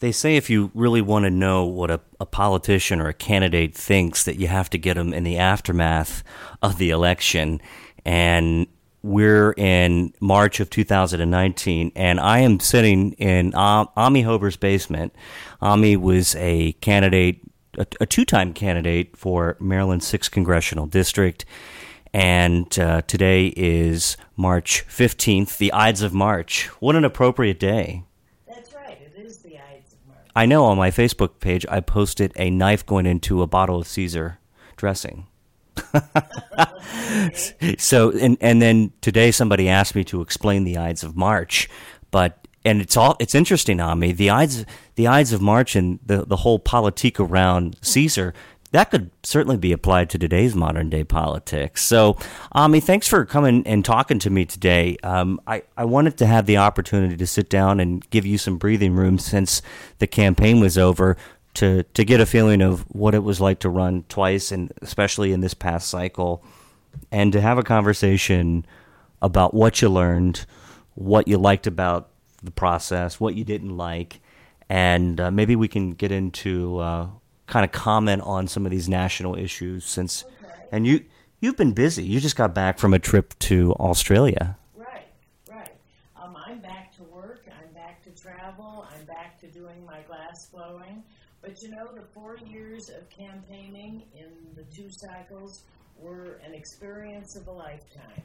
They say if you really want to know what a, a politician or a candidate thinks, that you have to get them in the aftermath of the election. And we're in March of 2019, and I am sitting in um, Amie Hoeber's basement. Amie was a candidate, a, a two time candidate for Maryland's 6th Congressional District. And uh, today is March 15th, the Ides of March. What an appropriate day. That's right, it is the Ides of March. I know on my Facebook page I posted a knife going into a bottle of Caesar dressing. so and and then today somebody asked me to explain the Ides of March, but and it's all it's interesting on me the Ides the Ides of March and the the whole politique around Caesar that could certainly be applied to today's modern day politics. So, Amie, thanks for coming and talking to me today. Um, I, I wanted to have the opportunity to sit down and give you some breathing room since the campaign was over to to get a feeling of what it was like to run twice, and especially in this past cycle, and to have a conversation about what you learned, what you liked about the process, what you didn't like, and uh, maybe we can get into uh, kind of comment on some of these national issues since, Okay. and you you've been busy. You just got back from a trip to Australia. Right, right. Um, I'm back to work, I'm back to travel, I'm back to doing my glass blowing. But you know, the four years of campaigning in the two cycles were an experience of a lifetime.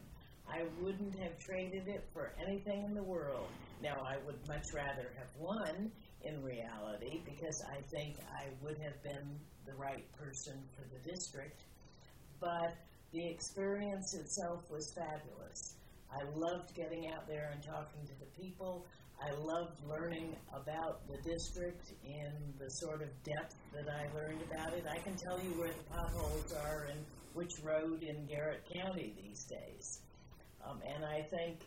I wouldn't have traded it for anything in the world. Now, I would much rather have won in reality because I think I would have been the right person for the district. But the experience itself was fabulous. I loved getting out there and talking to the people. I loved learning about the district in the sort of depth that I learned about it. I can tell you where the potholes are and which road in Garrett County these days. Um, and I think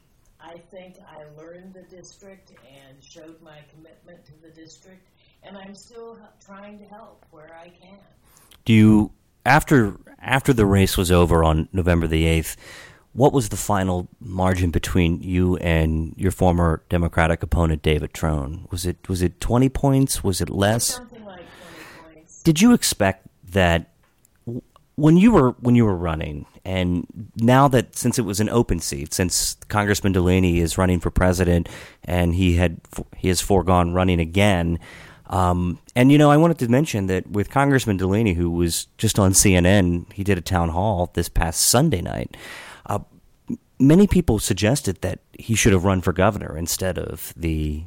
I think I learned the district and showed my commitment to the district, and I'm still trying to help where I can. Do you after after the race was over on November the eighth? What was the final margin between you and your former Democratic opponent David Trone? Was it was it twenty points? Was it less? Something like 20 points. Did you expect that when you were when you were running, and now that since it was an open seat, since Congressman Delaney is running for president, and he had he has foregone running again, um, and you know I wanted to mention that with Congressman Delaney, who was just on CNN, he did a town hall this past Sunday night. Uh, many people suggested that he should have run for governor instead of the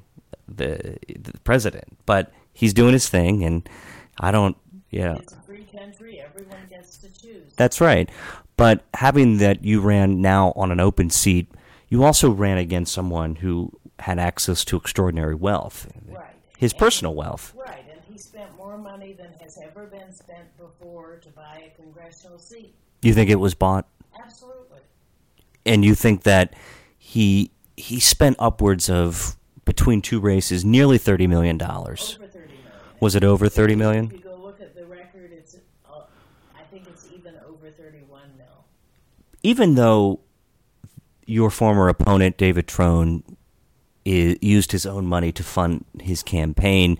the, the president, but he's doing his thing, and I don't. Yeah, It's a free country. Everyone gets to choose. that's right. But having that you ran now on an open seat, you also ran against someone who had access to extraordinary wealth, Right. his And- personal wealth. Right, and he spent more money than has ever been spent before to buy a congressional seat. You think it was bought, Absolutely. and you think that he he spent upwards of between two races nearly thirty million dollars. Over 30 million. Was it over thirty million? you go look at the record, it's, uh, I think it's even over 31 mil. Even though your former opponent David Trone used his own money to fund his campaign,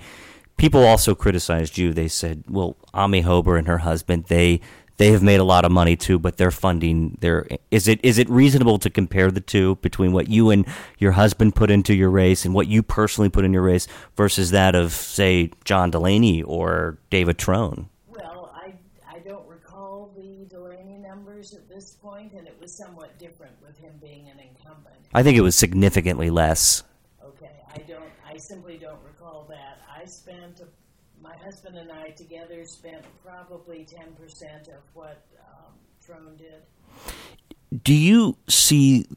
people also criticized you. They said, "Well, Amie Hoeber and her husband they they have made a lot of money too, but they're funding their is it is it reasonable to compare the two between what you and your husband put into your race and what you personally put in your race versus that of say John Delaney or David Trone?" Well, I, I don't recall the Delaney numbers at this point, and it was somewhat different with him being an incumbent. I think it was significantly less. Okay, I don't, I simply don't recall that. I spent, my husband and I together spent probably 10% of what um, Trone did. do you see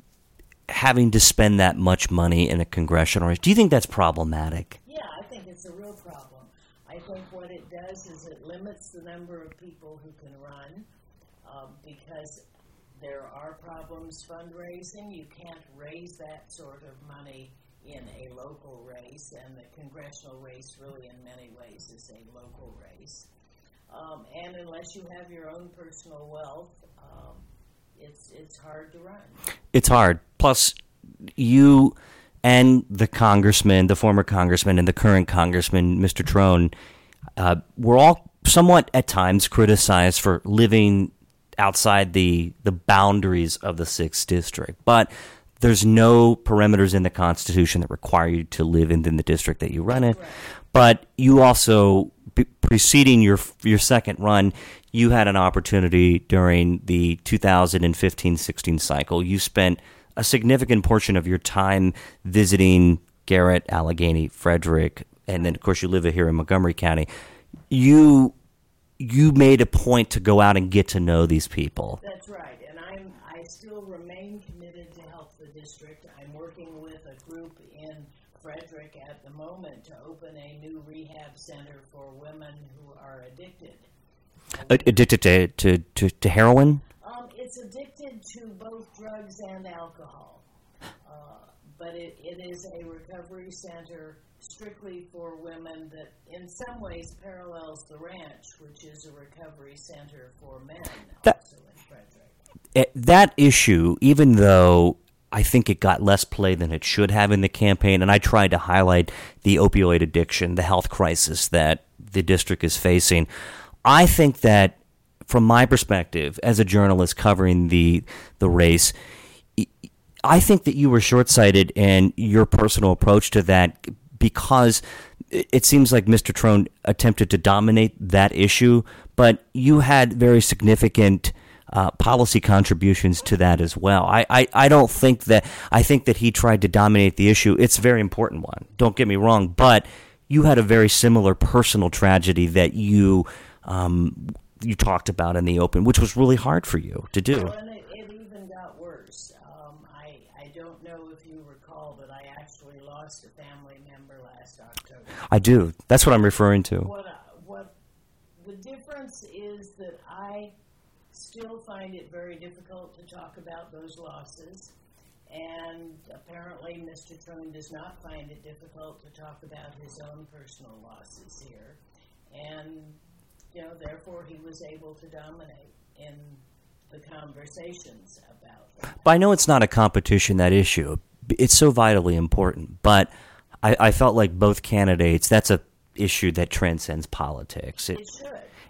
having to spend that much money in a congressional race? Do you think that's problematic? Yeah, I think it's a real problem. I think what it does is it limits the number of people who can run um, because there are problems fundraising. You can't raise that sort of money in a local race, and the congressional race, really, in many ways, is a local race. Um, and unless you have your own personal wealth, um, it's it's hard to run. It's hard. Plus, you and the congressman, the former congressman, and the current congressman, Mr. Trone, uh, were all somewhat at times criticized for living outside the the boundaries of the sixth district, but there's no perimeters in the Constitution that require you to live within the district that you run in. But you also, preceding your your second run, you had an opportunity during the 2015-16 cycle. You spent a significant portion of your time visiting Garrett, Allegany, Frederick, and then of course you live here in Montgomery County. You you made a point to go out and get to know these people. That's right, and I'm I still remain committed to help the district. I'm working with a group in Frederick at the moment to open a new rehab center for women who are addicted. Addicted to to, to, to heroin? Um, it's addicted to both drugs and alcohol, but it, it is a recovery center strictly for women that in some ways parallels the ranch, which is a recovery center for men that, also in Frederick. Eh, that issue, even though I think it got less play than it should have in the campaign, and I tried to highlight the opioid addiction, the health crisis that the district is facing. I think that, from my perspective, as a journalist covering the the race, I think that you were short sighted in your personal approach to that because it seems like Mr. Trone attempted to dominate that issue, but you had very significant. Uh, policy contributions to that as well. I, I, I don't think that I think that he tried to dominate the issue. It's a very important one. Don't get me wrong, but you had a very similar personal tragedy that you um, you talked about in the open, which was really hard for you to do. Well, and it, it even got worse. Um, I I don't know if you recall, but I actually lost a family member last October. I do. That's what I'm referring to. What what the difference is that I still find it very difficult to talk about those losses. And apparently, Mr. Trone does not find it difficult to talk about his own personal losses here. And, you know, therefore he was able to dominate in the conversations about that. But I know it's not a competition, that issue. It's so vitally important. But I, I felt like both candidates, that's a issue that transcends politics. It, it should.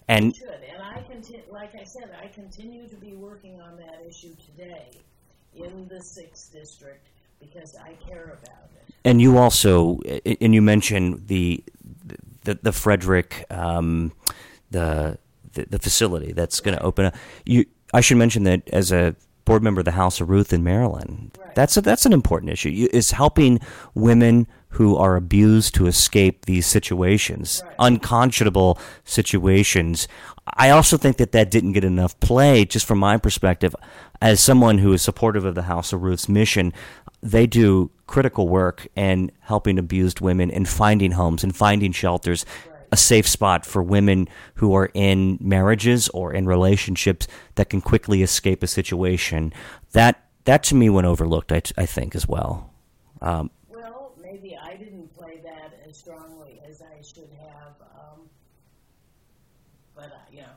And, it should. And I continue, like I said, I continue to be working on that issue today in the sixth district because I care about it. And you also, and you mentioned the the, the Frederick, um, the, the, the facility that's going to open up. You, I should mention that as a board member of the House of Ruth in Maryland, right. that's a, that's an important issue. You, is helping women who are abused to escape these situations, right. unconscionable situations. I also think that that didn't get enough play, just from my perspective, as someone who is supportive of the House of Ruth's mission. They do critical work in helping abused women and finding homes and finding shelters, right. a safe spot for women who are in marriages or in relationships that can quickly escape a situation. That that to me went overlooked. I, I think as well. Um, well, maybe I didn't play that as strongly as I should have. Um, but uh, you know,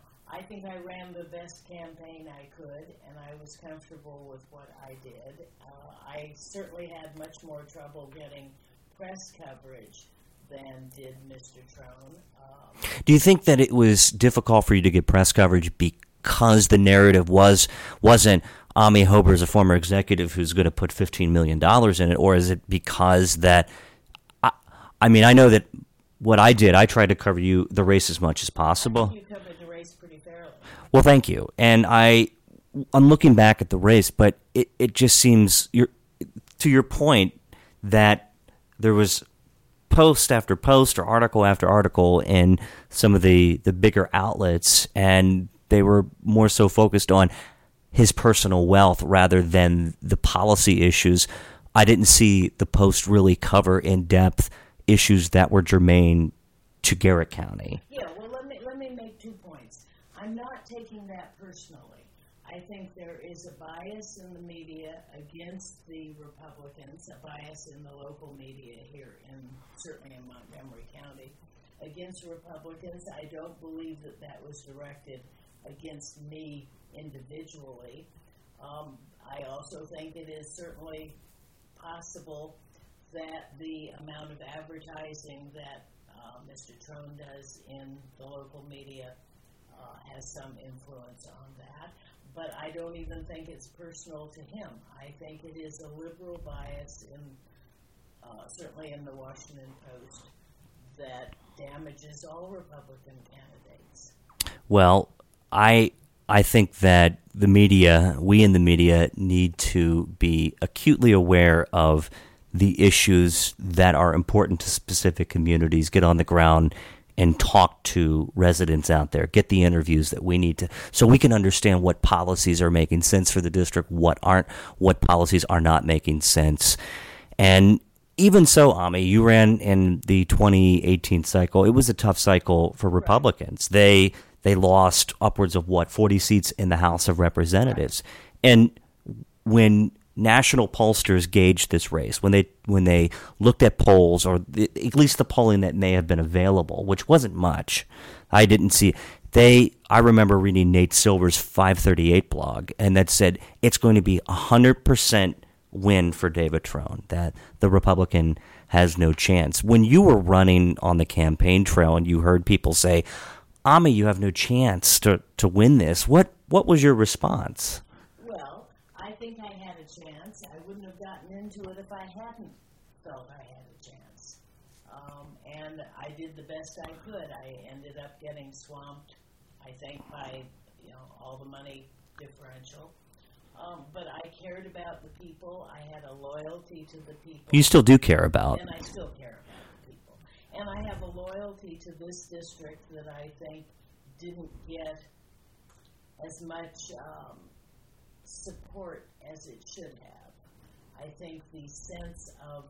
I I ran the best campaign I could, and I was comfortable with what I did. Uh, I certainly had much more trouble getting press coverage than did Mr. Trone. Um, Do you think that it was difficult for you to get press coverage because the narrative was wasn't Amie Hoeber is a former executive who's going to put fifteen million dollars in it, or is it because that? I, I mean, I know that what I did, I tried to cover you the race as much as possible covered the race pretty fairly. Well, thank you. And I, I'm looking back at the race, but it, it just seems you're, to your point that there was post after post or article after article in some of the, the bigger outlets, and they were more so focused on his personal wealth rather than the policy issues. I didn't see the post really cover in depth issues that were germane to Garrett County. Yeah, well, let me let me make two points. I'm not taking that personally. I think there is a bias in the media against the Republicans, a bias in the local media here, and certainly in Montgomery County, against Republicans. I don't believe that that was directed against me individually. Um, I also think it is certainly possible that the amount of advertising that uh, Mr. Trone does in the local media uh, has some influence on that. But I don't even think it's personal to him. I think it is a liberal bias in, uh, certainly in the Washington Post, that damages all Republican candidates. Well, I I think that the media, we in the media, need to be acutely aware of the issues that are important to specific communities. Get on the ground and talk to residents out there. Get the interviews that we need to, so we can understand what policies are making sense for the district, what aren't, what policies are not making sense, and even so, Amie, you ran in the 2018 cycle. It was a tough cycle for Republicans. They they lost upwards of what 40 seats in the House of Representatives. And when national pollsters gauged this race, when they when they looked at polls or the, at least the polling that may have been available, which wasn't much, I didn't see. They I remember reading Nate Silver's 538 blog, and that said it's going to be hundred percent win for David Trone. That the Republican has no chance. When you were running on the campaign trail and you heard people say, Amie, you have no chance to, to win this. What what was your response? Well, I think I a chance. I wouldn't have gotten into it if I hadn't felt I had a chance. Um, and I did the best I could. I ended up getting swamped, I think, by you know all the money differential. Um, but I cared about the people. I had a loyalty to the people. You still do care about. And I still care about people. and I have a loyalty to this district that I think didn't get as much um, support as it should have. I think the sense of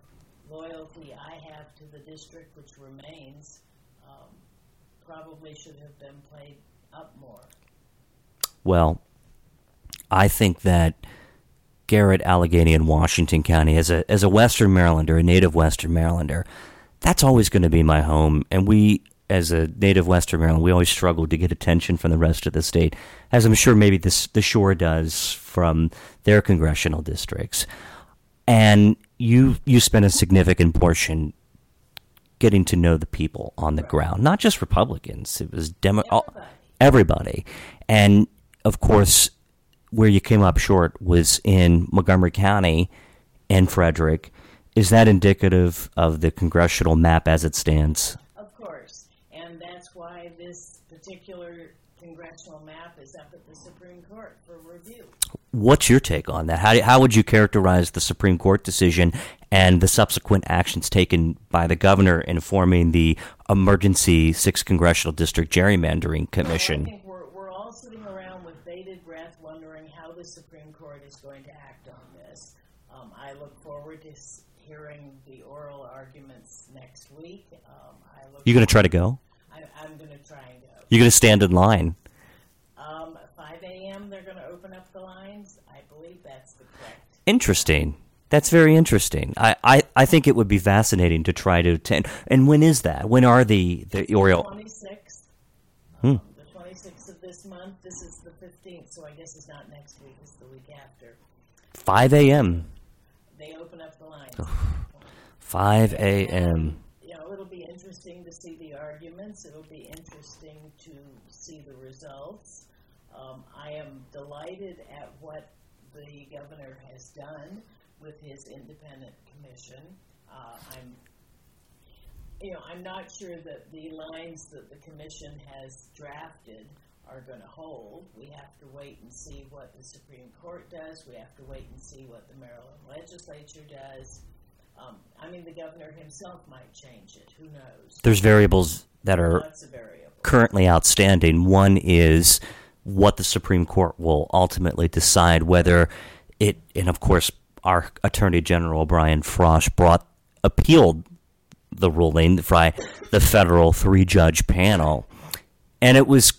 loyalty I have to the district, which remains, um, probably should have been played up more. Well, I think that Garrett, Allegany, and Washington County, as a as a Western Marylander, a native Western Marylander, that's always going to be my home. And we, as a native Western Maryland, we always struggled to get attention from the rest of the state, as I'm sure maybe this, the Shore does from their congressional districts. And you you spent a significant portion getting to know the people on the ground, not just Republicans. It was Demo- everybody. everybody. And of course, where you came up short was in Montgomery County and Frederick is that indicative of the congressional map as it stands? Of course, and that's why this particular congressional map is up at the Supreme Court for review. What's your take on that? How, how would you characterize the Supreme Court decision and the subsequent actions taken by the governor in forming the Emergency Sixth Congressional District Gerrymandering Commission? Well, I think we're, we're all sitting around with bated breath wondering how the Supreme Court is going to act on this. Um, I look forward to hearing the oral arguments next week. Um, I look You going to try to go? I, I'm going to try and go. You're going to stand in line. Um, 5 a.m. They're going to open up the lines. I believe that's the correct. Interesting. That's very interesting. I, I, I think it would be fascinating to try to attend. And when is that? When are the the oral? 26th. Hmm. Um, the 26th of this month. This is the 15th, so I guess it's not next week. It's the week after. 5 a.m. They open up the lines. 5 a.m. You know, it'll be interesting to see the arguments. It'll be interesting to see the results. Um, I am delighted at what the governor has done with his independent commission. Uh, I'm, you know, I'm not sure that the lines that the commission has drafted are going to hold. We have to wait and see what the Supreme Court does. We have to wait and see what the Maryland legislature does. Um, I mean, the governor himself might change it. Who knows? There's variables that are variables. Currently outstanding. One is what the Supreme Court will ultimately decide whether it, and of course, our Attorney General Brian Frosh brought appealed the ruling by the federal three judge panel, and it was.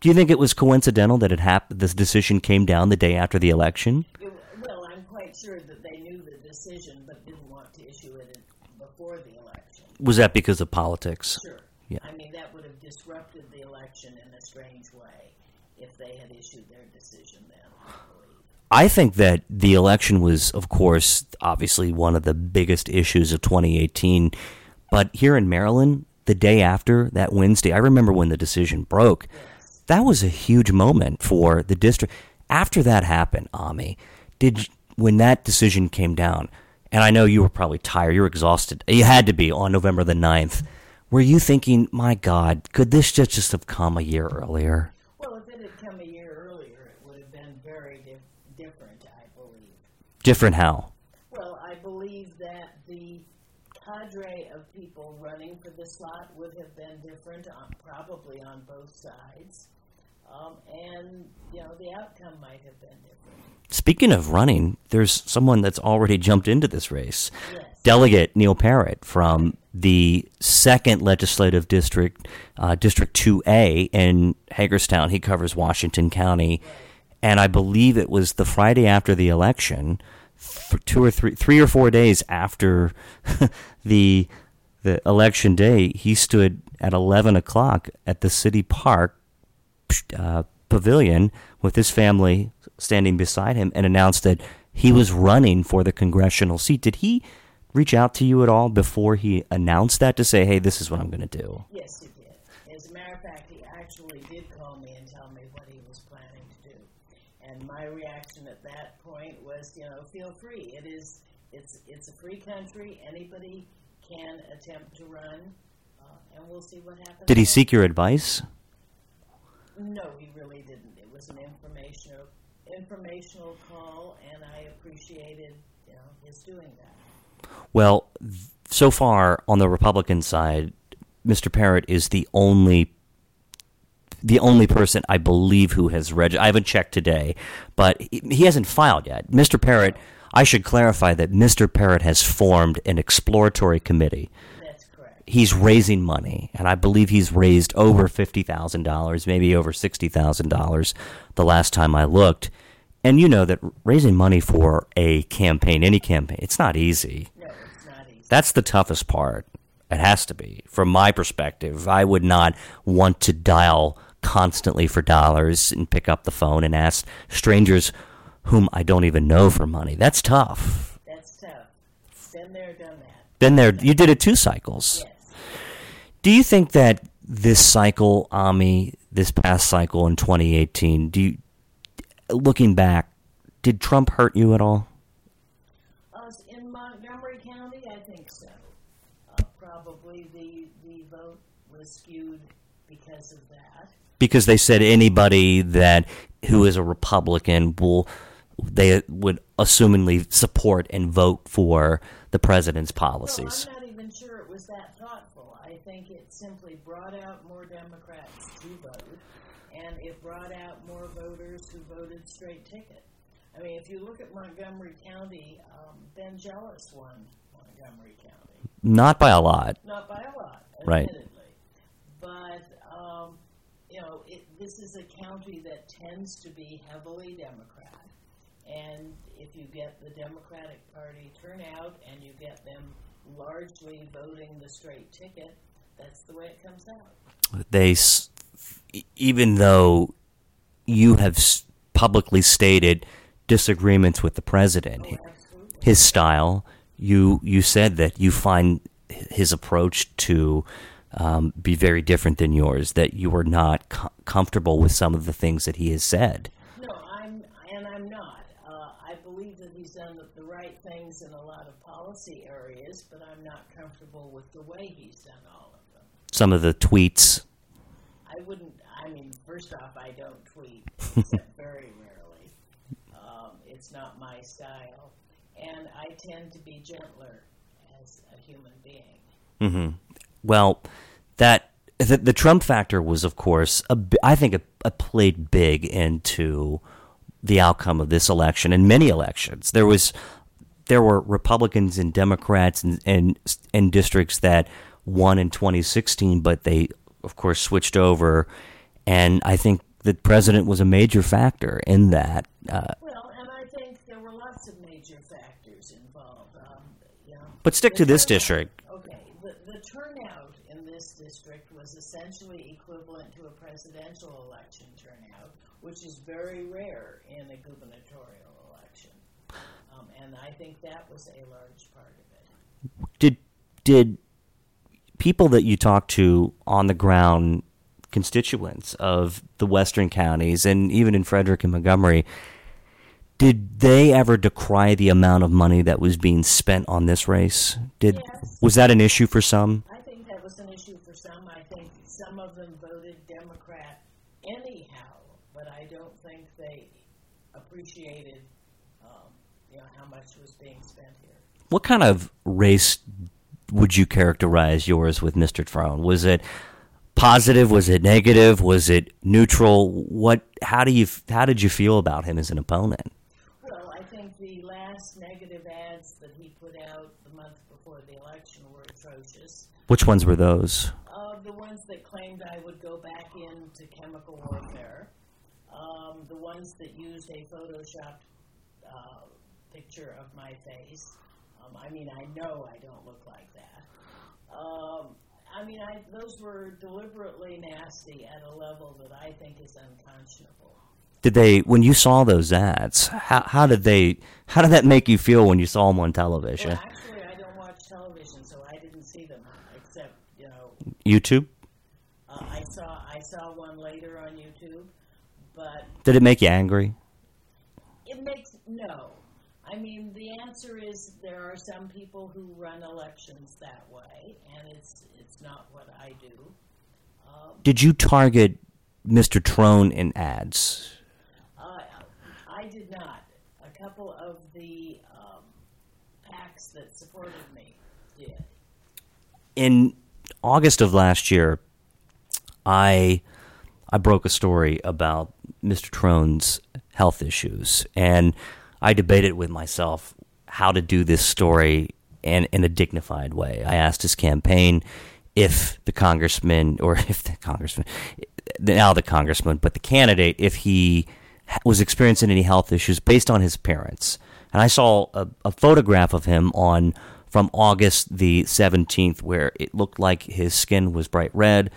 Do you think it was coincidental that it happened? This decision came down the day after the election. It- well, I'm quite sure that they knew the decision but didn't want to issue it before the election. Was that because of politics? Sure. Yeah. I mean, that disrupted the election in a strange way if they had issued their decision then, I believe. I think that the election was, of course, obviously one of the biggest issues of 2018. But here in Maryland, the day after that Wednesday, I remember when the decision broke. That was a huge moment for the district. After that happened, Amie, did when that decision came down, and I know you were probably tired, you were exhausted. You had to be on November the 9th. Were you thinking, my God, could this just, just have come a year earlier? Well, if it had come a year earlier, it would have been very dif- different, I believe. Different how? Well, I believe that the cadre of people running for the slot would have been different, on, probably on both sides. Um, and, you know, the outcome might have been different. Speaking of running, there's someone that's already jumped into this race. Yes. Delegate Neil Parrott from the second legislative district, uh, District 2A in Hagerstown. He covers Washington County. And I believe it was the Friday after the election, two or three, three or four days after the the election day, he stood at 11 o'clock at the city park uh, pavilion with his family standing beside him and announced that he was running for the congressional seat. Did he reach out to you at all before he announced that to say, "Hey, this is what I'm going to do"? Yes, he did. As a matter of fact, he actually did call me and tell me what he was planning to do. And my reaction at that point was, you know, feel free. It is, it's, it's a free country. Anybody can attempt to run, uh, and we'll see what happens. Did he seek your advice? No, he really didn't. It was an informational, informational call, and I appreciated, you know, his doing that. Well, so far on the Republican side, Mr. Parrott is the only the only person I believe who has read. I haven't checked today, but he, hasn't filed yet. Mr. Parrott, I should clarify that Mr. Parrott has formed an exploratory committee. That's correct. He's raising money, and I believe he's raised over fifty thousand dollars, maybe over sixty thousand dollars, the last time I looked. And you know that raising money for a campaign, any campaign, it's not easy. No, it's not easy. That's the toughest part. It has to be. From my perspective, I would not want to dial constantly for dollars and pick up the phone and ask strangers whom I don't even know for money. That's tough. That's tough. Been there, done that. Been there. You did it two cycles. Yes. Do you think that this cycle, Amie, this past cycle in 2018, do you, looking back, did Trump hurt you at all? Uh, in Montgomery County, I think so. Uh, probably the, the vote was skewed because of that. because they said anybody that who is a Republican will they would assumingly support and vote for the president's policies. Well. I'm not even sure it was that thoughtful. I think it simply brought out more Democrats to vote, and it brought out more voters who voted straight ticket. I mean, if you look at Montgomery County, um, Ben Jealous won Montgomery County. Not by a lot. Not by a lot, Right. admittedly. But, um, you know, it, this is a county that tends to be heavily Democrat. And if you get the Democratic Party turnout and you get them largely voting the straight ticket, that's the way it comes out. They even though you have publicly stated disagreements with the president, Oh, his style, you you said that you find his approach to um, be very different than yours. That you were not co- comfortable with some of the things that he has said. No, I'm, and I'm not. Uh, I believe that he's done the, the right things in a lot of policy areas, but I'm not comfortable with the way he's done all of them. Some of the tweets. I wouldn't. I mean, first off, I don't tweet except very rarely. Um, it's not my style, and I tend to be gentler as a human being. Well, that the, the Trump factor was, of course, a, I think, a, a played big into the outcome of this election and many elections. There was there were Republicans and Democrats and and, and districts that won in 2016, but they, of course, switched over, and I think the president was a major factor in that. Uh, Well, and I think there were lots of major factors involved. Um, but stick to this district. Okay, the, the turnout in this district was essentially equivalent to a presidential election turnout, which is very rare in a gubernatorial election. Um, and I think that was a large part of it. Did did people that you talked to on the ground, constituents of the western counties, and even in Frederick and Montgomery, did they ever decry the amount of money that was being spent on this race? Did Yes. was that an issue for some? I think that was an issue for some. I think some of them voted Democrat anyhow, but I don't think they appreciated, um, you know, how much was being spent here. What kind of race would you characterize yours with Mr. Trone? Was it positive? Was it negative? Was it neutral? What? How do you? How did you feel about him as an opponent? Well, I think the last negative ads that he put out the month before the election were atrocious. Which ones were those? Uh, the ones that claimed I would go back into chemical warfare, um, the ones that used a photoshopped uh, picture of my face. Um, I mean, I know I don't look like that. Um, I mean, I, those were deliberately nasty at a level that I think is unconscionable. Did they? When you saw those ads, how how did they? How did that make you feel when you saw them on television? Well, actually, I don't watch television, so I didn't see them except you know YouTube? uh, I saw I saw one later on YouTube, but Did it make you angry? It makes no. I mean, the answer is there are some people who run elections that way, and it's it's not what I do. Um, Did you target Mr. Trone in ads? uh, I did not. A couple of the um, PACs that supported me did. in August of last year, I I broke a story about Mr. Trone's health issues, and I debated with myself how to do this story in, in a dignified way. I asked his campaign if the congressman, or if the congressman, now the congressman, but the candidate, if he was experiencing any health issues based on his appearance. And I saw a, a photograph of him on from August the 17th where it looked like his skin was bright red,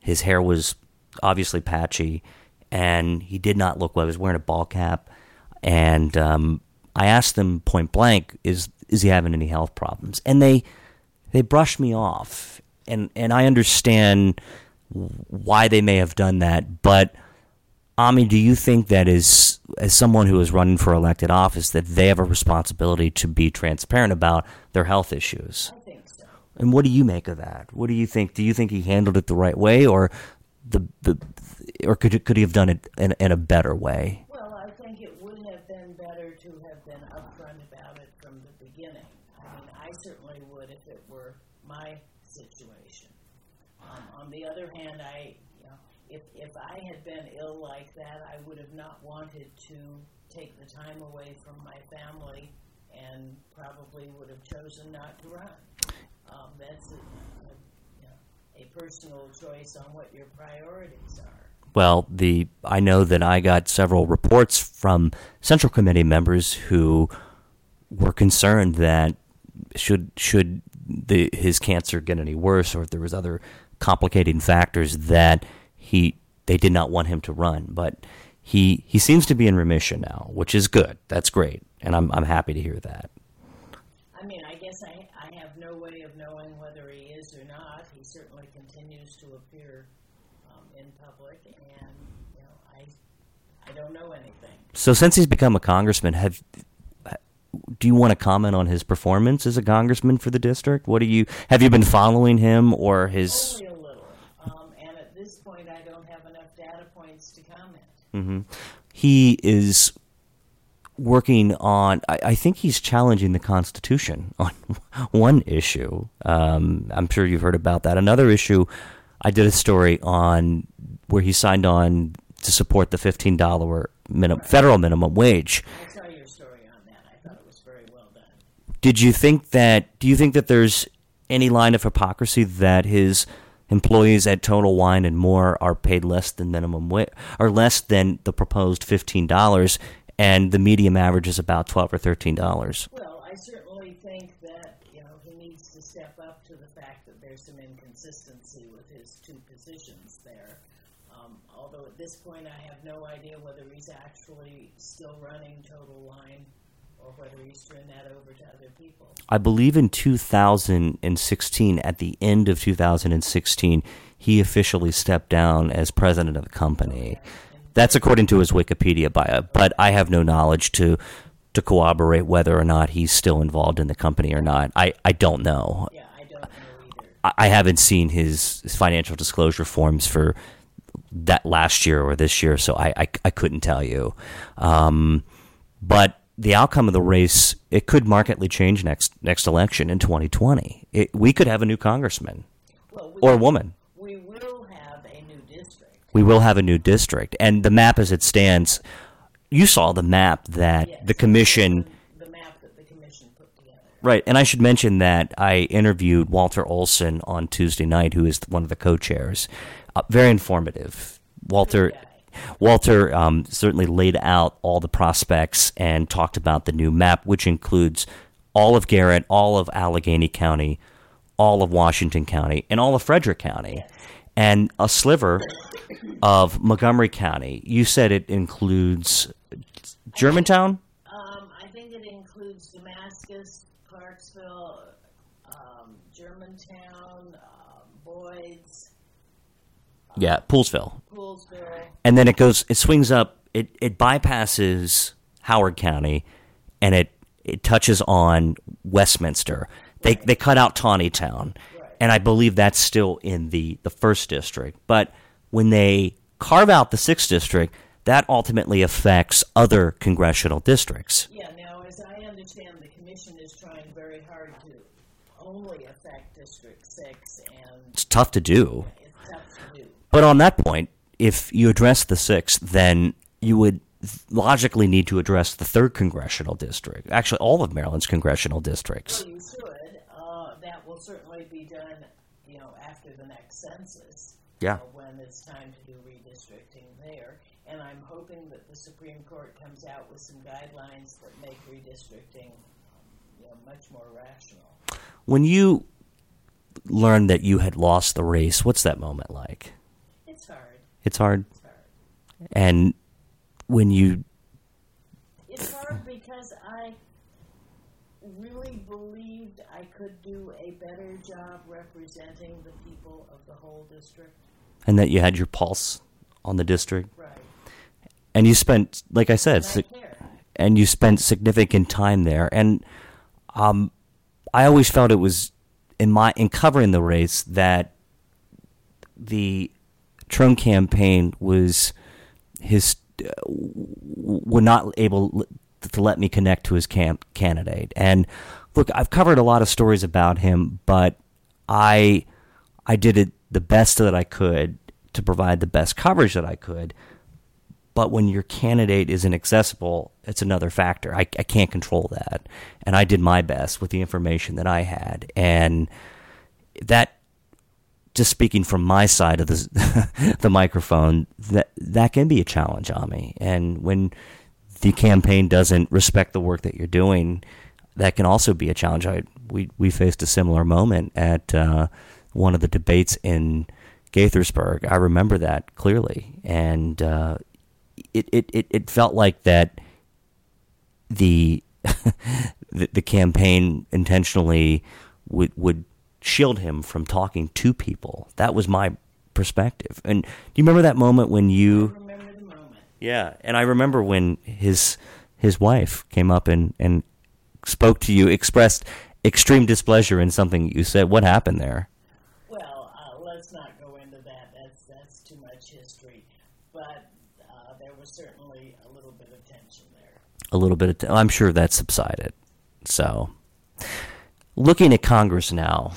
his hair was obviously patchy, and he did not look well. He was wearing a ball cap. And um, I asked them point blank, "Is is he having any health problems?" And they they brushed me off, and and I understand why they may have done that, but. Amie, do you think that as as someone who is running for elected office that they have a responsibility to be transparent about their health issues? I think so. And what do you make of that? What do you think? Do you think he handled it the right way, or the the, or could could he have done it in, in a better way? Well, I think it would have been better to have been upfront about it from the beginning. I mean, I certainly would if it were my situation. Um, on the other hand, I, you know, if if I had been ill like that, I would have not wanted to take the time away from my family, and probably would have chosen not to run. Um, that's a, a, you know, a personal choice on what your priorities are. Well, the I know that I got several reports from Central Committee members who were concerned that should should the his cancer get any worse, or if there was other complicating factors that he they did not want him to run. But he he seems to be in remission now, which is good. That's great, and I'm I'm happy to hear that. I mean, I guess I, I have no way of knowing whether he is or not. He certainly continues to appear um, in public, and you know, I I don't know anything. So since he's become a congressman, have do you want to comment on his performance as a congressman for the district? What do you have you been following him or his? Only a little, um, and at this point, I don't have enough data points to comment. hmm He is working on. I, I think he's challenging the Constitution on one issue. Um, I'm sure you've heard about that. Another issue, I did a story on where he signed on to support the fifteen dollar minimum federal minimum wage. I saw your story on that. I thought it was very well done. Did you think that? Do you think that there's any line of hypocrisy that his employees at Total Wine and More are paid less than minimum wage, or less than the proposed fifteen dollars, and the medium average is about twelve or thirteen dollars? Well, I certainly think that you know he needs to step up to the fact that there's some inconsistency with his two positions there. Um, although at this point I have no idea whether he's actually still running Total Wine or whether he's turned that over to other people. I believe in 2016, at the end of 2016, he officially stepped down as president of the company. That's according to his Wikipedia bio, but I have no knowledge to to corroborate whether or not he's still involved in the company or not. I, I don't know. Yeah, I don't know either. I, I haven't seen his, his financial disclosure forms for that last year or this year, so I, I, I couldn't tell you. Um, but the outcome of the race it could markedly change next next election in 2020. It, we could have a new congressman Well, we, or woman. we will have a new district. We will have a new district, and the map as it stands. You saw the map that Yes. the commission. The map that the commission put together. Right, and I should mention that I interviewed Walter Olson on Tuesday night, who is one of the co-chairs. Uh, very informative. Walter, Walter um, certainly laid out all the prospects and talked about the new map, which includes all of Garrett, all of Allegany County, all of Washington County, and all of Frederick County, and a sliver of Montgomery County. You said it includes Germantown. Um, I think it includes Damascus, Clarksville, um, Germantown, um, Boyd's, Yeah, Poolesville. Poolesville. and then it goes it swings up it it bypasses Howard County and it it touches on Westminster. They they cut out Taneytown. And I believe that's still in the the first district. But when they carve out the sixth district, that ultimately affects other congressional districts. Yeah, now, as I understand, the commission is trying very hard to only affect District Six, and It's tough to do. it's tough to do. But on that point, if you address the sixth, then you would logically need to address the third congressional district. Actually, all of Maryland's congressional districts. Well, you should. Uh, that will certainly be done, you know, after the next census. Yeah. uh, when it's time to do redistricting there. And I'm hoping that the Supreme Court comes out with some guidelines that make redistricting, you know, much more rational. When you learned that you had lost the race, what's that moment like? It's hard. It's hard. It's hard. And when you It's hard because I really believed I could do a better job representing the people of the whole district. and that you had your pulse on the district Right. and you spent like I said And I and you spent significant time there and um I always felt it was in my in covering the race that the Trump campaign was his uh, were not able to let me connect to his camp candidate. And look, I've covered a lot of stories about him, but I I did it the best that I could to provide the best coverage that I could. But when your candidate is inaccessible, it's another factor. I, I can't control that. And I did my best with the information that I had. And that just speaking from my side of the the microphone, that that can be a challenge on me. And when the campaign doesn't respect the work that you're doing, that can also be a challenge. I we we faced a similar moment at uh, one of the debates in Gaithersburg. I remember that clearly, and uh, it, it it it felt like that the the, the campaign intentionally would would shield him from talking to people. That was my perspective. And do you remember that moment when you? Remember the moment. Yeah, and I remember when his his wife came up and and spoke to you, expressed extreme displeasure in something you said. What happened there? Well, uh, let's not go into that. That's that's too much history. But uh, there was certainly a little bit of tension there. a little bit of t- I'm sure that subsided. So, looking at Congress now,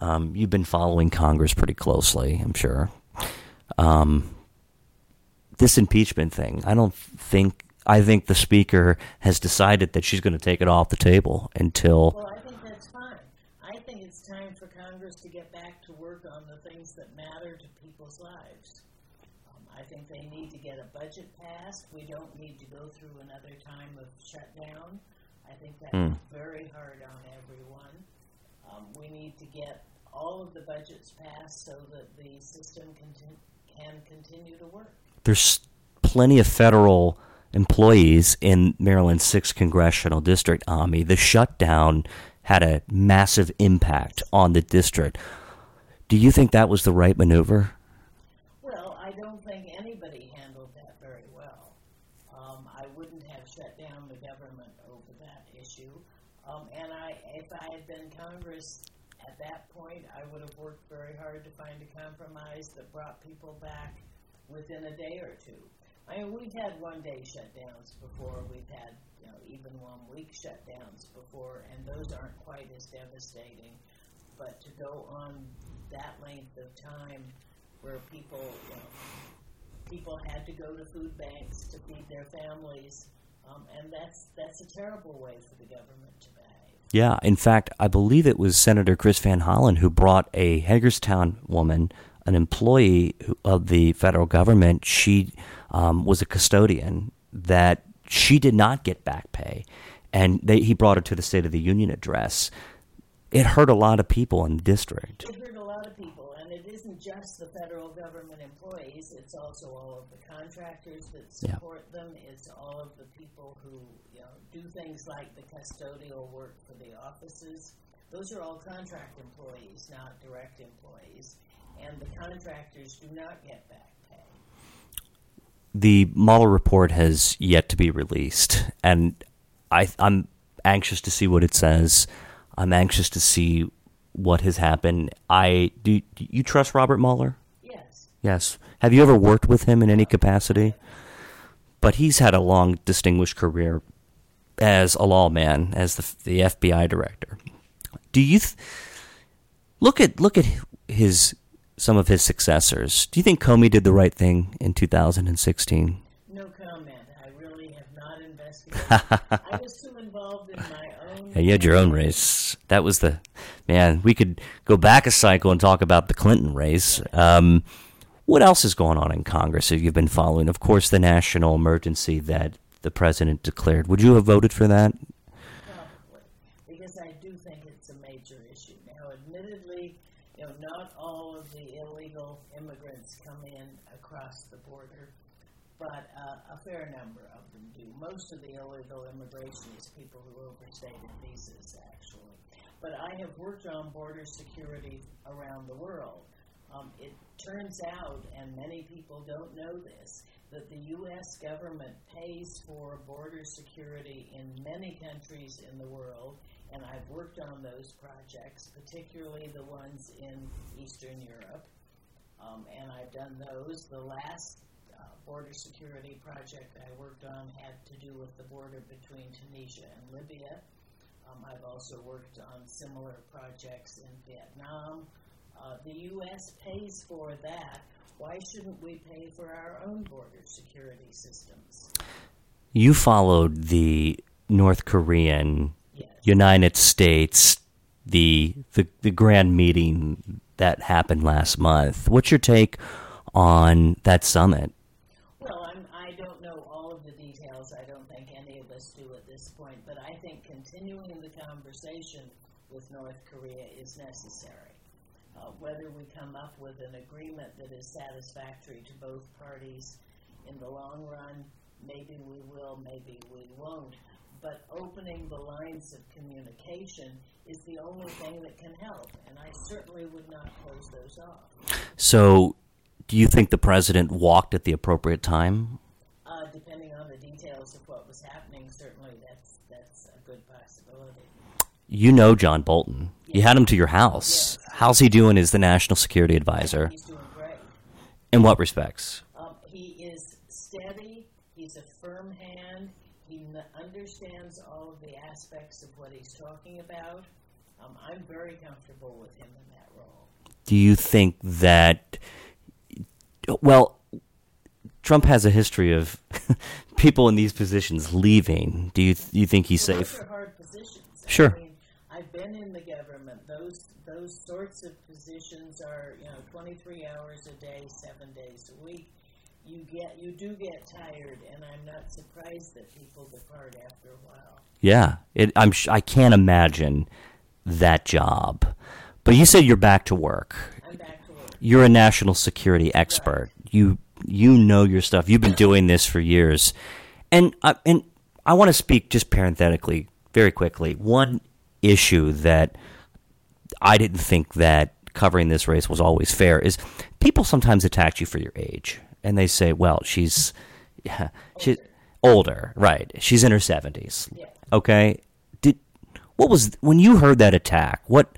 um, you've been following Congress pretty closely, I'm sure. Um, this impeachment thing, I don't think. I think the speaker has decided that she's going to take it off the table until. Well, I think that's fine. I think it's time for Congress to get back to work on the things that matter to people's lives. Um, I think they need to get a budget passed. We don't need to go through another time of shutdown. I think that's Hmm. very hard on everyone. Um, we need to get all of the budgets passed so that the system contin- can continue to work. there's plenty of federal employees in Maryland's 6th Congressional District, Amie. The shutdown had a massive impact on the district. Do you think that was the right maneuver? Well, I don't think anybody handled that very well. Um, I wouldn't have shut down the government over that issue. Um, and I, if I had been Congress at that point, I would have worked very hard to find a compromise that brought people back within a day or two. I mean, we've had one day shutdowns before. We've had, you know, even one week shutdowns before, and those aren't quite as devastating. But to go on that length of time where people, you know, people had to go to food banks to feed their families, um, and that's that's a terrible way for the government to. Yeah, in fact, I believe it was Senator Chris Van Hollen who brought a Hagerstown woman, an employee of the federal government. She um, was a custodian that she did not get back pay, and they, he brought her to the State of the Union address. It hurt a lot of people in the district. It hurt a lot of people, just the federal government employees. It's also all of the contractors that support yeah. them. It's all of the people who you know do things like the custodial work for the offices. Those are all contract employees, not direct employees, and the contractors do not get back pay. the Mueller report has yet to be released, and I, I'm anxious to see what it says. I'm anxious to see what has happened. I do, do you trust Robert Mueller? Yes. Yes. Have you ever worked with him in any capacity? But he's had a long, distinguished career as a lawman, as the, the FBI director. Do you th- look at look at his some of his successors. Do you think Comey did the right thing in 2016? No comment. I really have not investigated. I was too involved in my own. Yeah, you had your own race. That was the man. We could go back a cycle and talk about the Clinton race. Um, what else is going on in Congress that you've been following? Of course, the national emergency that the president declared. Would you have voted for that? Probably, because I do think it's a major issue. Now, admittedly, you know, not all of the illegal immigrants come in across the border, but uh, a fair number of them do. Most of the illegal immigration is people who overstayed visas, actually. But I have worked on border security around the world. Um, it turns out, and many people don't know this, that the U.S. government pays for border security in many countries in the world, and I've worked on those projects, particularly the ones in Eastern Europe, um, and I've done those. The last uh, border security project I worked on had to do with the border between Tunisia and Libya. Um, I've also worked on similar projects in Vietnam. Uh, the U.S. pays for that. Why shouldn't we pay for our own border security systems? You followed the North Korean United States, the, the the grand meeting that happened last month. What's your take on that summit? Well, I'm, I don't know all of the details. I don't think any of us do at this point. But I think continuing the conversation with North Korea is necessary. Uh, whether we come up with an agreement that is satisfactory to both parties in the long run, maybe we will, maybe we won't but opening the lines of communication is the only thing that can help, and I certainly would not close those off. So, do you think the president walked at the appropriate time? Uh, depending on the details of what was happening, certainly that's that's a good possibility. You know John Bolton. You had him to your house. How's he doing as the national security advisor? He's doing great. In what respects? Um, he is steady. He's a firm hand. He understands all of the aspects of what he's talking about. Um, I'm very comfortable with him in that role. Do you think that, well, Trump has a history of people in these positions leaving. Do you you think he's well, safe? Those are hard positions. Sure. I mean, been in the government. Those those sorts of positions are you know 23 hours a day, seven days a week you get you do get tired, and I'm not surprised that people depart after a while. Yeah, it, I'm. I can't imagine that job. But you said you're back to work. I'm back to work. You're a national security expert. Right. You you know your stuff. You've been doing this for years. And uh, and I want to speak just parenthetically, very quickly. One issue that I didn't think that covering this race was always fair is people sometimes attack you for your age, and they say, "Well, she's yeah, she's older, right? She's in her seventies, Yeah. okay." Did what was when you heard that attack? What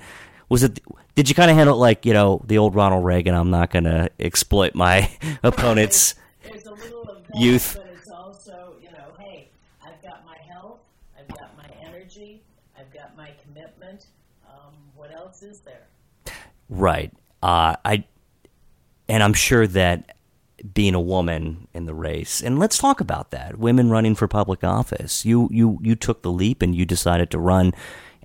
was it? Did you kind of handle it like you know the old Ronald Reagan? I'm not going to exploit my opponent's There's a little of that, Youth. but it's also, you know, hey, I've got my health, I've got my energy, I've got my commitment. Um, what else is there? Right. Uh, I and I'm sure that being a woman in the race, and let's talk about that. Women running for public office. You you you took the leap and you decided to run.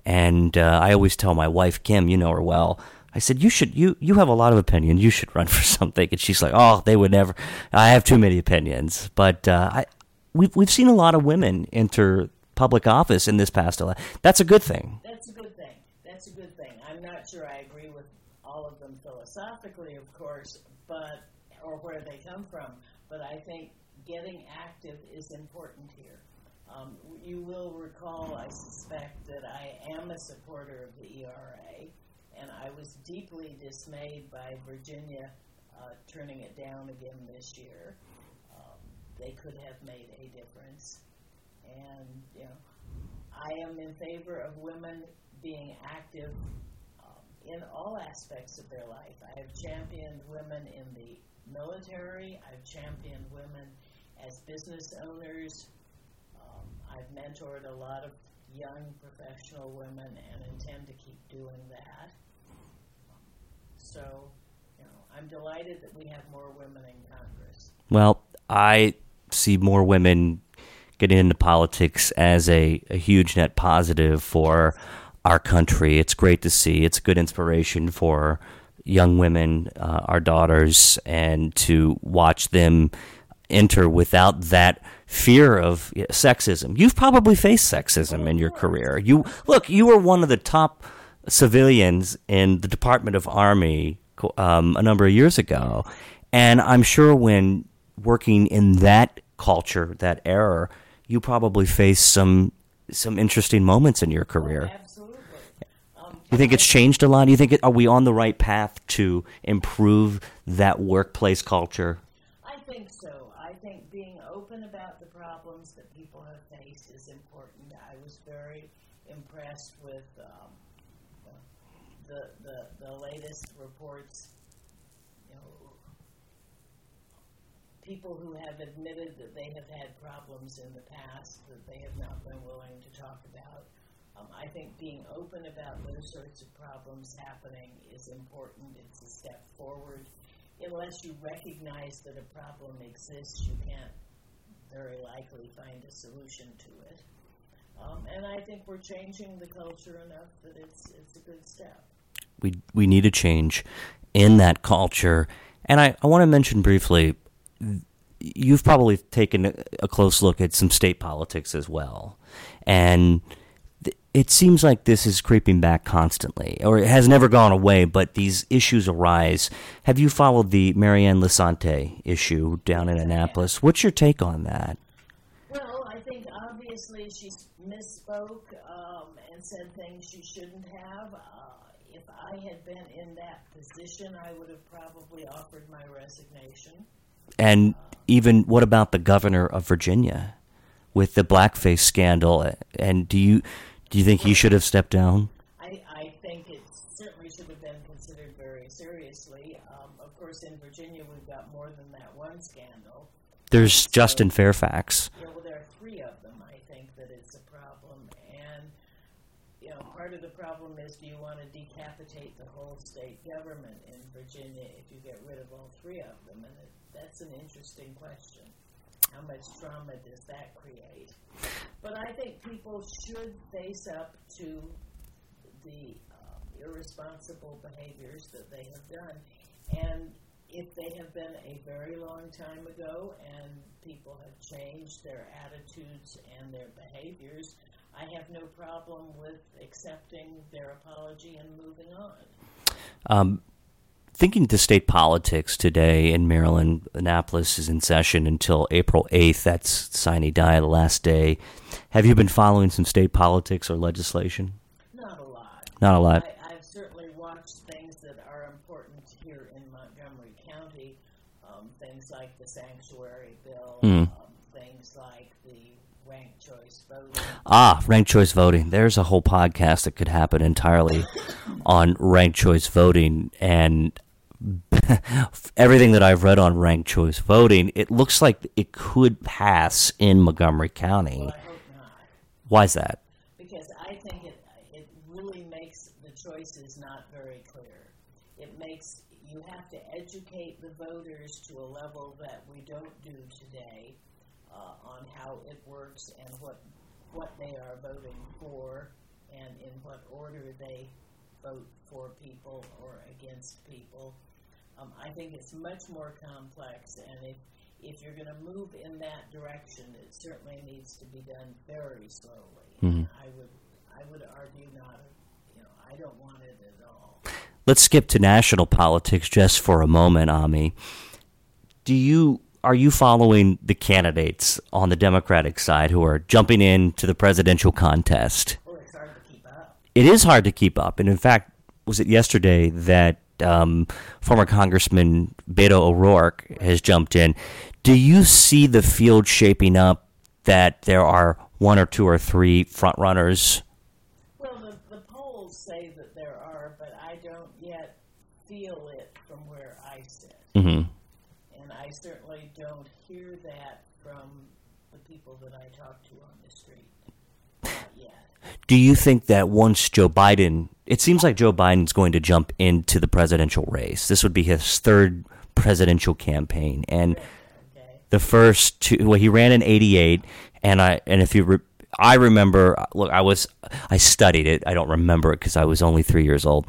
And uh, I always tell my wife Kim, you know her well. I said you should you you have a lot of opinions. You should run for something. And she's like, oh, they would never. I have too many opinions. But uh, I we've we've seen a lot of women enter public office in this past election. That's a good thing. That's a good thing. That's a good thing. I'm not sure I agree with all of them philosophically, of course, but or where they come from. But I think getting active is important here. Um, you will recall, I suspect, that I am a supporter of the ERA, and I was deeply dismayed by Virginia uh, turning it down again this year. Um, they could have made a difference, and you know, I am in favor of women being active in all aspects of their life. I have championed women in the military. I've championed women as business owners. Um, I've mentored a lot of young professional women and intend to keep doing that. So, you know, I'm delighted that we have more women in Congress. Well, I see more women getting into politics as a, a huge net positive for our country. It's great to see. It's a good inspiration for young women, uh, our daughters, and to watch them enter without that fear of sexism. You've probably faced sexism in your career. You look, you were one of the top civilians in the Department of Army um, a number of years ago, and I'm sure when working in that culture, that era, you probably faced some some interesting moments in your career. You think it's changed a lot? Do you think it, are we on the right path to improve that workplace culture? I think so. I think being open about the problems that people have faced is important. I was very impressed with um, the, the the latest reports. You know, people who have admitted that they have had problems in the past that they have not been willing to talk about. Um, I think being open about those sorts of problems happening is important. It's a step forward. Unless you recognize that a problem exists, you can't very likely find a solution to it. Um, and I think we're changing the culture enough that it's it's a good step. We we need a change in that culture, and I, I want to mention briefly. You've probably taken a, close look at some state politics as well, and it seems like this is creeping back constantly, or it has never gone away. But these issues arise. Have you followed the Mary Ann Lisanti issue down in Annapolis? What's your take on that? Well, I think obviously she misspoke um, and said things she shouldn't have. Uh, if I had been in that position, I would have probably offered my resignation. And even what about the governor of Virginia with the blackface scandal? And do you do you think he should have stepped down? I, I think it certainly should have been considered very seriously. Um, of course, in Virginia, we've got more than that one scandal. There's Justin Fairfax. Yeah, well, there are three of them. I think that it's a problem, and you know, part of the problem is, do you want to decapitate the whole state government in Virginia if you get rid of all three of them? And it, that's an interesting question. How much trauma does that create? But I think people should face up to the uh, irresponsible behaviors that they have done, and if they have been a very long time ago and people have changed their attitudes and their behaviors, I have no problem with accepting their apology and moving on. Um, thinking to state politics today in Maryland, Annapolis is in session until April 8th. That's sine die, the last day. Have you been following some state politics or legislation? Not a lot. Not a lot. I, I've certainly watched things that are important here in Montgomery County, um, things like the sanctuary bill, um, things like the ranked choice voting. Ah, ranked choice voting. There's a whole podcast that could happen entirely on ranked choice voting and everything that I've read on ranked choice voting. It looks like it could pass in Montgomery County. Well, I hope not. Why is that? because I think it it really makes the choices not very clear. It makes you have to educate the voters to a level that we don't do today uh, on how it works and what what they are voting for and in what order they vote for people or against people. Um, I think it's much more complex, and if if you're going to move in that direction, it certainly needs to be done very slowly. I would I would argue not. You know, I don't want it at all. Let's skip to national politics just for a moment, Amie. Do you are you following the candidates on the Democratic side who are jumping into the presidential contest? Oh, it's hard to keep up. it is hard to keep up. And in fact, was it yesterday that um, former Congressman Beto O'Rourke has jumped in? Do you see the field shaping up that there are one or two or three front runners? Well, the, the polls say that there are, but I don't yet feel it from where I sit. hmm And I certainly don't hear that from the people that I talk to on the street. Not yet. Do you think that once Joe Biden, it seems like Joe Biden's going to jump into the presidential race. This would be his third presidential campaign, and Okay. the first two well he ran in 88 and i and if you re, i remember look i was i studied it i don't remember it because i was only three years old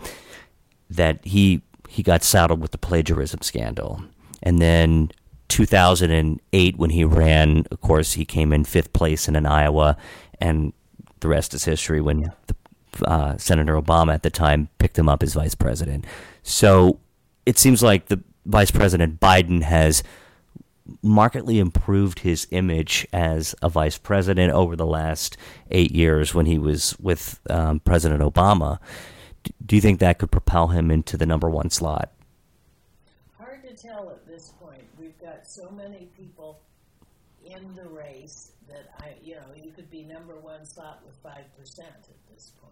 that he he got saddled with the plagiarism scandal and then 2008 when he ran of course he came in fifth place in an iowa and the rest is history when the, uh, senator obama at the time picked him up as vice president so it seems like the vice president biden has markedly improved his image as a vice president over the last eight years when he was with um, President Obama. D- Do you think that could propel him into the number one slot? Hard to tell at this point. We've got so many people in the race that I, you know, you could be number one slot with five percent.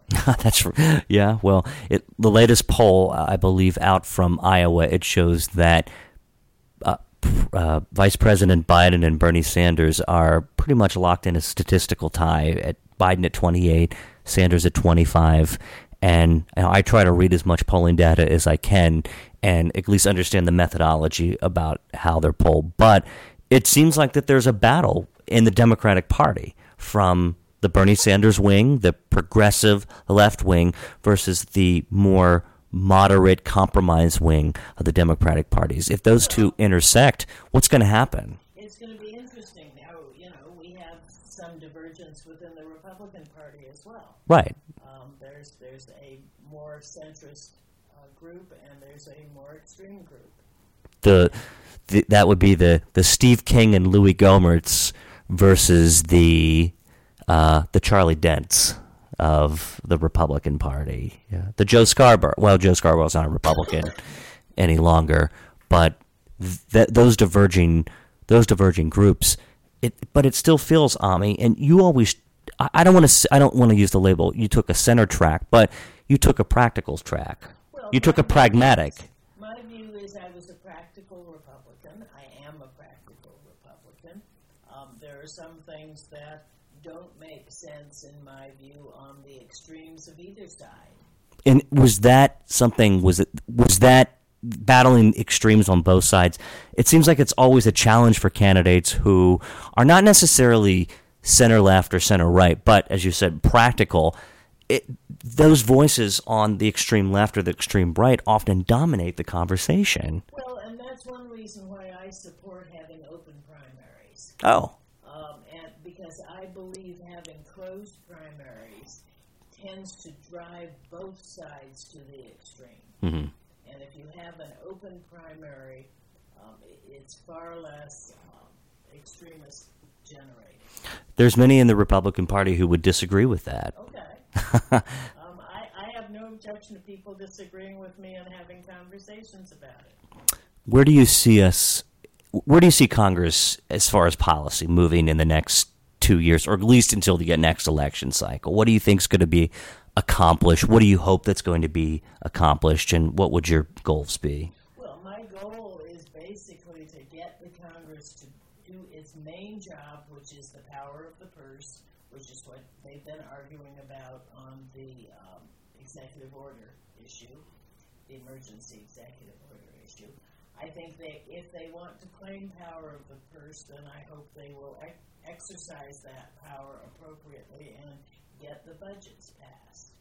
That's yeah. Well, it, the latest poll, I believe, out from Iowa, it shows that uh, uh, Vice President Biden and Bernie Sanders are pretty much locked in a statistical tie. At Biden at 28, Sanders at 25, and I try to read as much polling data as I can and at least understand the methodology about how they're polled. But it seems like that there's a battle in the Democratic Party from the Bernie Sanders wing, the progressive left wing, versus the more moderate compromise wing of the Democratic parties. If those two intersect, what's going to happen? It's going to be interesting. Now, you know, we have some divergence within the Republican Party as well. Right. Um, there's there's a more centrist uh, group and there's a more extreme group. The, the that would be the the Steve King and Louie Gohmerts versus the uh, the Charlie Dents of the Republican Party. Yeah. The Joe Scarborough. Well, Joe Scarborough's not a Republican any longer, but th- those diverging those diverging groups. It, but it still feels Amie, and you always. I, I don't want to. I don't want to use the label. You took a center track, but you took a practicals track. Well, You took a pragmatic. My view is I was a practical Republican. I am a practical Republican. Um, there are some things that don't make sense, in my view, on the extremes of either side. And was that something? Was it? Was that battling extremes on both sides? It seems like it's always a challenge for candidates who are not necessarily center left or center right, but as you said, practical. It, those voices on the extreme left or the extreme right often dominate the conversation. Well, and that's one reason why I support having open primaries. Oh, Um, and because I believe having closed primaries tends to drive both sides to the extreme. hmm And if you have an open primary, um, it's far less um, extremist generated. There's many in the Republican Party who would disagree with that. Okay. um, I, I have no objection to people disagreeing with me and having conversations about it. Where do you see us? Where do you see Congress as far as policy moving in the next two years, or at least until the next election cycle? What do you think is going to be accomplished? What do you hope that's going to be accomplished, and what would your goals be? Well, my goal is basically to get the Congress to do its main job, which is the power of the purse, which is what they've been arguing about on the um, executive order issue, the emergency executive order issue. I think they, if they want to claim power of the purse, then I hope they will ex- exercise that power appropriately and get the budgets passed.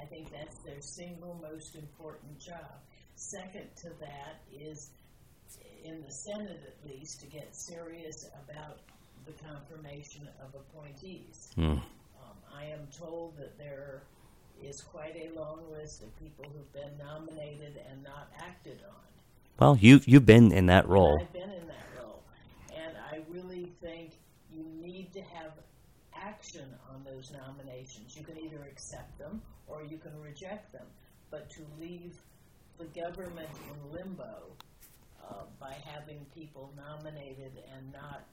I think that's their single most important job. Second to that is, in the Senate at least, to get serious about the confirmation of appointees. Hmm. Um, I am told that there is quite a long list of people who've been nominated and not acted on. Well, you you've been in that role. I've been in that role, and I really think you need to have action on those nominations. You can either accept them or you can reject them, but to leave the government in limbo uh, by having people nominated and not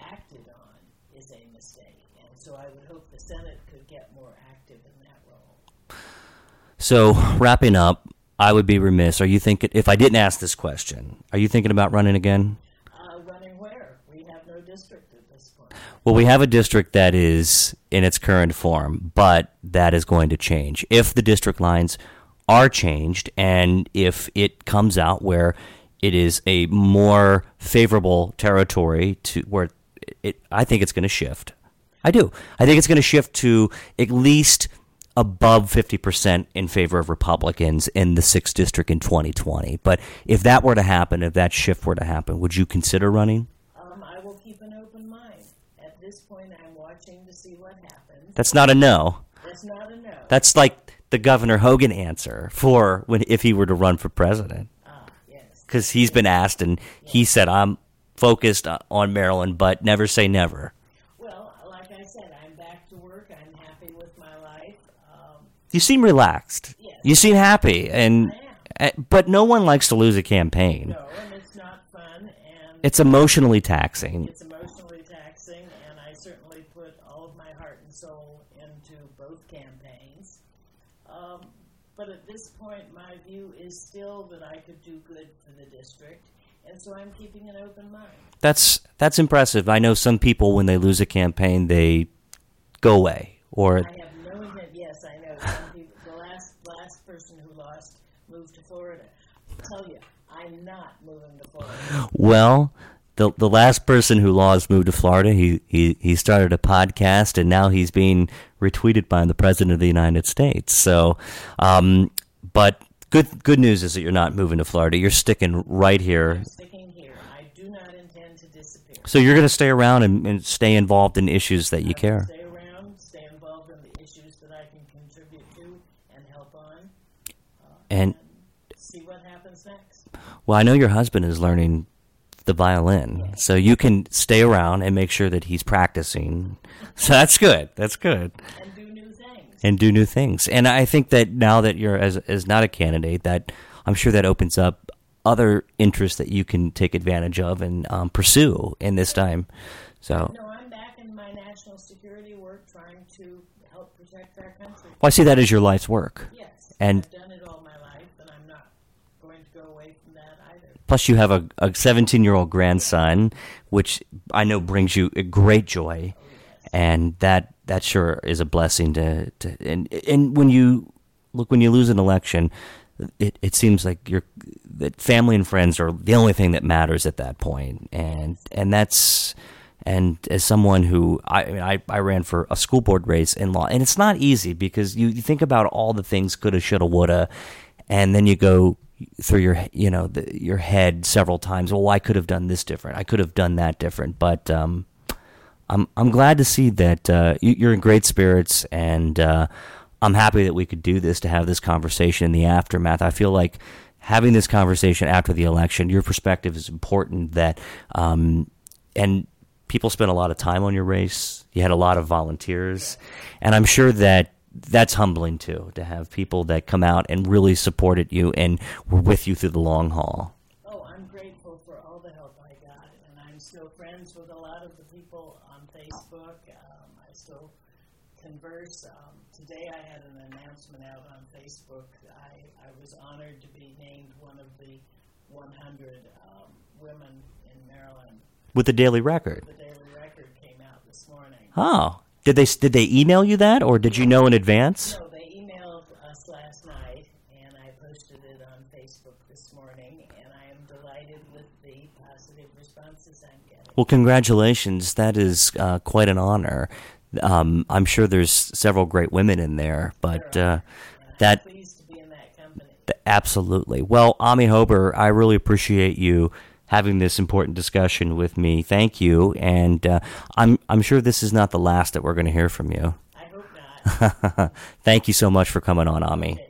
acted on is a mistake. And so I would hope the Senate could get more active in that role. So, wrapping up, I would be remiss. Are you thinking, if I didn't ask this question, are you thinking about running again? Uh, running where? We have no district at this point. Well, we have a district that is in its current form, but that is going to change. If the district lines are changed and if it comes out where it is a more favorable territory to where it, I think it's going to shift. I do. I think it's going to shift to at least above 50% in favor of Republicans in the 6th district in 2020. But if that were to happen, if that shift were to happen, would you consider running? Um, I will keep an open mind. At this point, I'm watching to see what happens. That's not a no. That's not a no. That's like the Governor Hogan answer for when if he were to run for president, ah, yes. because he's been asked and he said, "I'm focused on Maryland, but never say never." Well, like I said, I'm back to work. I'm happy with my life. Um, You seem relaxed. Yes. You seem happy, and uh, but no one likes to lose a campaign. no, and it's not fun, and It's emotionally taxing. it's emotionally taxing, and I certainly put all of my heart and soul into both campaigns. Um, but at this point, my view is still that I could do good for the district, and so I'm keeping an open mind. That's that's impressive. I know some people when they lose a campaign, they go away or I have no intent. Yes, I know. Some people, the last last person who lost moved to Florida. I tell you, I'm not moving to Florida. Well, the the last person who lost moved to Florida. He he he started a podcast, and now he's being retweeted by the president of the United States. So, um, but good good news is that you're not moving to Florida. You're sticking right here. I'm sticking here. I do not intend to disappear. So you're going to stay around and, and stay involved in issues that you I care. Stay around, stay involved in the issues that I can contribute to and help on, And see what happens next. Well, I know your husband is learning the violin, so you can stay around and make sure that he's practicing. So that's good. That's good. And do new things. and do new things. And I think that now that you're as as not a candidate, that I'm sure that opens up other interests that you can take advantage of and um, pursue in this time. So, No, I'm back in my national security work trying to help protect our country. well, I see that as your life's work. Yes. And- I've done it all my life, and I'm not going to go away from that either. Plus, you have a, a 17 year old grandson, which I know brings you great joy, and that that sure is a blessing to. to and and when you look when you lose an election, it it seems like you're that family and friends are the only thing that matters at that point, and and that's. And as someone who I, I mean, I, I ran for a school board race in law, and it's not easy because you, you think about all the things coulda, shoulda, woulda, and then you go through your you know the, your head several times. Well, I could have done this different. I could have done that different. But um, I'm I'm glad to see that uh, you, you're in great spirits, and uh, I'm happy that we could do this to have this conversation in the aftermath. I feel like having this conversation after the election. Your perspective is important. That um, and people spent a lot of time on your race. You had a lot of volunteers, and I'm sure that that's humbling too to have people that come out and really supported you and were with you through the long haul. Oh, I'm grateful for all the help I got, and I'm still friends with a lot of the people on Facebook. Um, I still converse. Um, today I had an announcement out on Facebook. I, I was honored to be named one of the 100 um, women in Maryland. With the Daily Record. The Daily Record came out this morning. Oh, did they did they email you that, or did you know in advance? No, they emailed us last night, and I posted it on Facebook this morning, and I am delighted with the positive responses I'm getting. Well, congratulations. That is uh, quite an honor. Um, I'm sure there's several great women in there, but uh, that pleased to be in that company. absolutely. Well, Amie Hoeber, I really appreciate you having this important discussion with me. Thank you, and uh, I'm I'm sure this is not the last that we're going to hear from you. I hope not. Thank you so much for coming on, Amie.